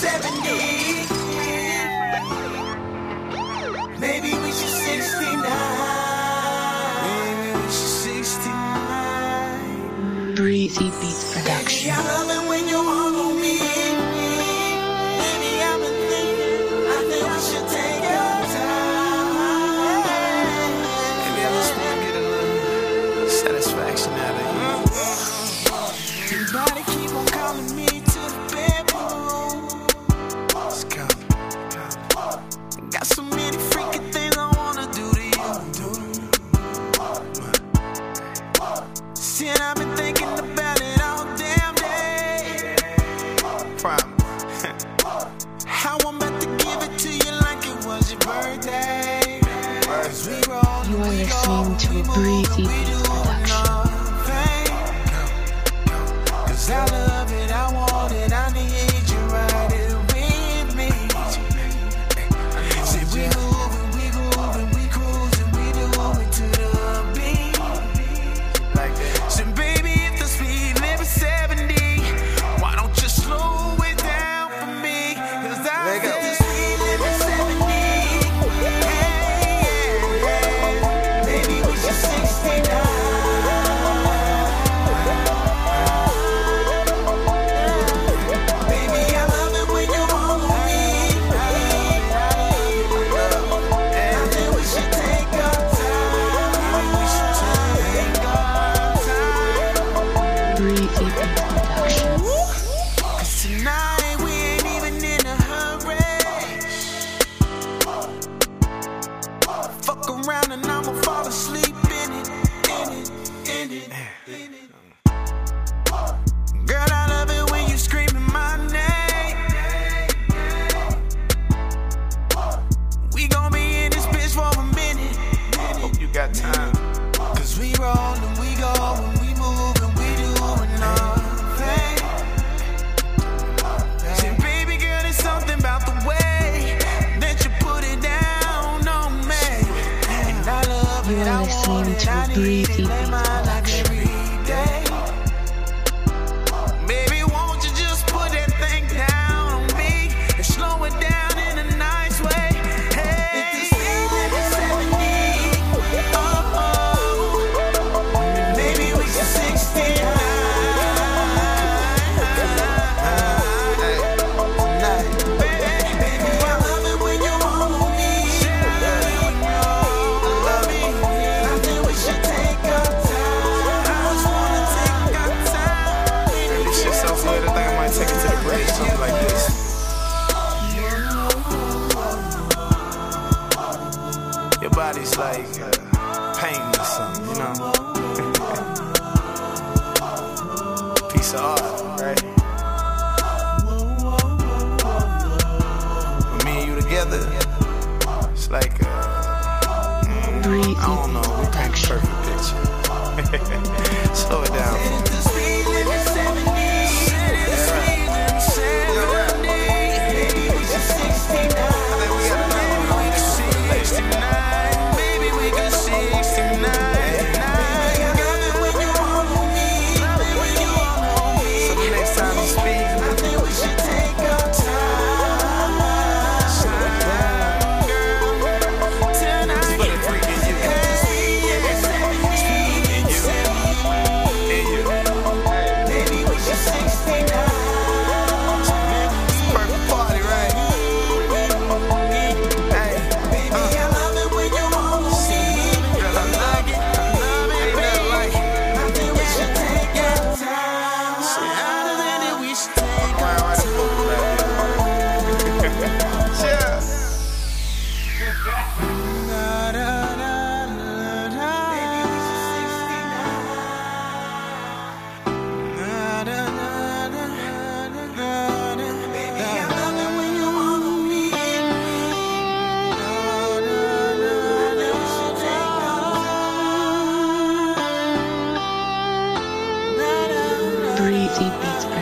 70. Maybe we should 69. Maybe we should 69. Breezy Beats Production. breezy production. Tonight we ain't even in a hurry. Fuck around and I'ma fall asleep in it, in it, in it, in it. Girl, I love it when you screaming my name. We gon' be in this bitch for a minute. Hope you got time. Cause we rollin'. to breathe like uh, painting or something, you know? Piece of art. Breezy Beats.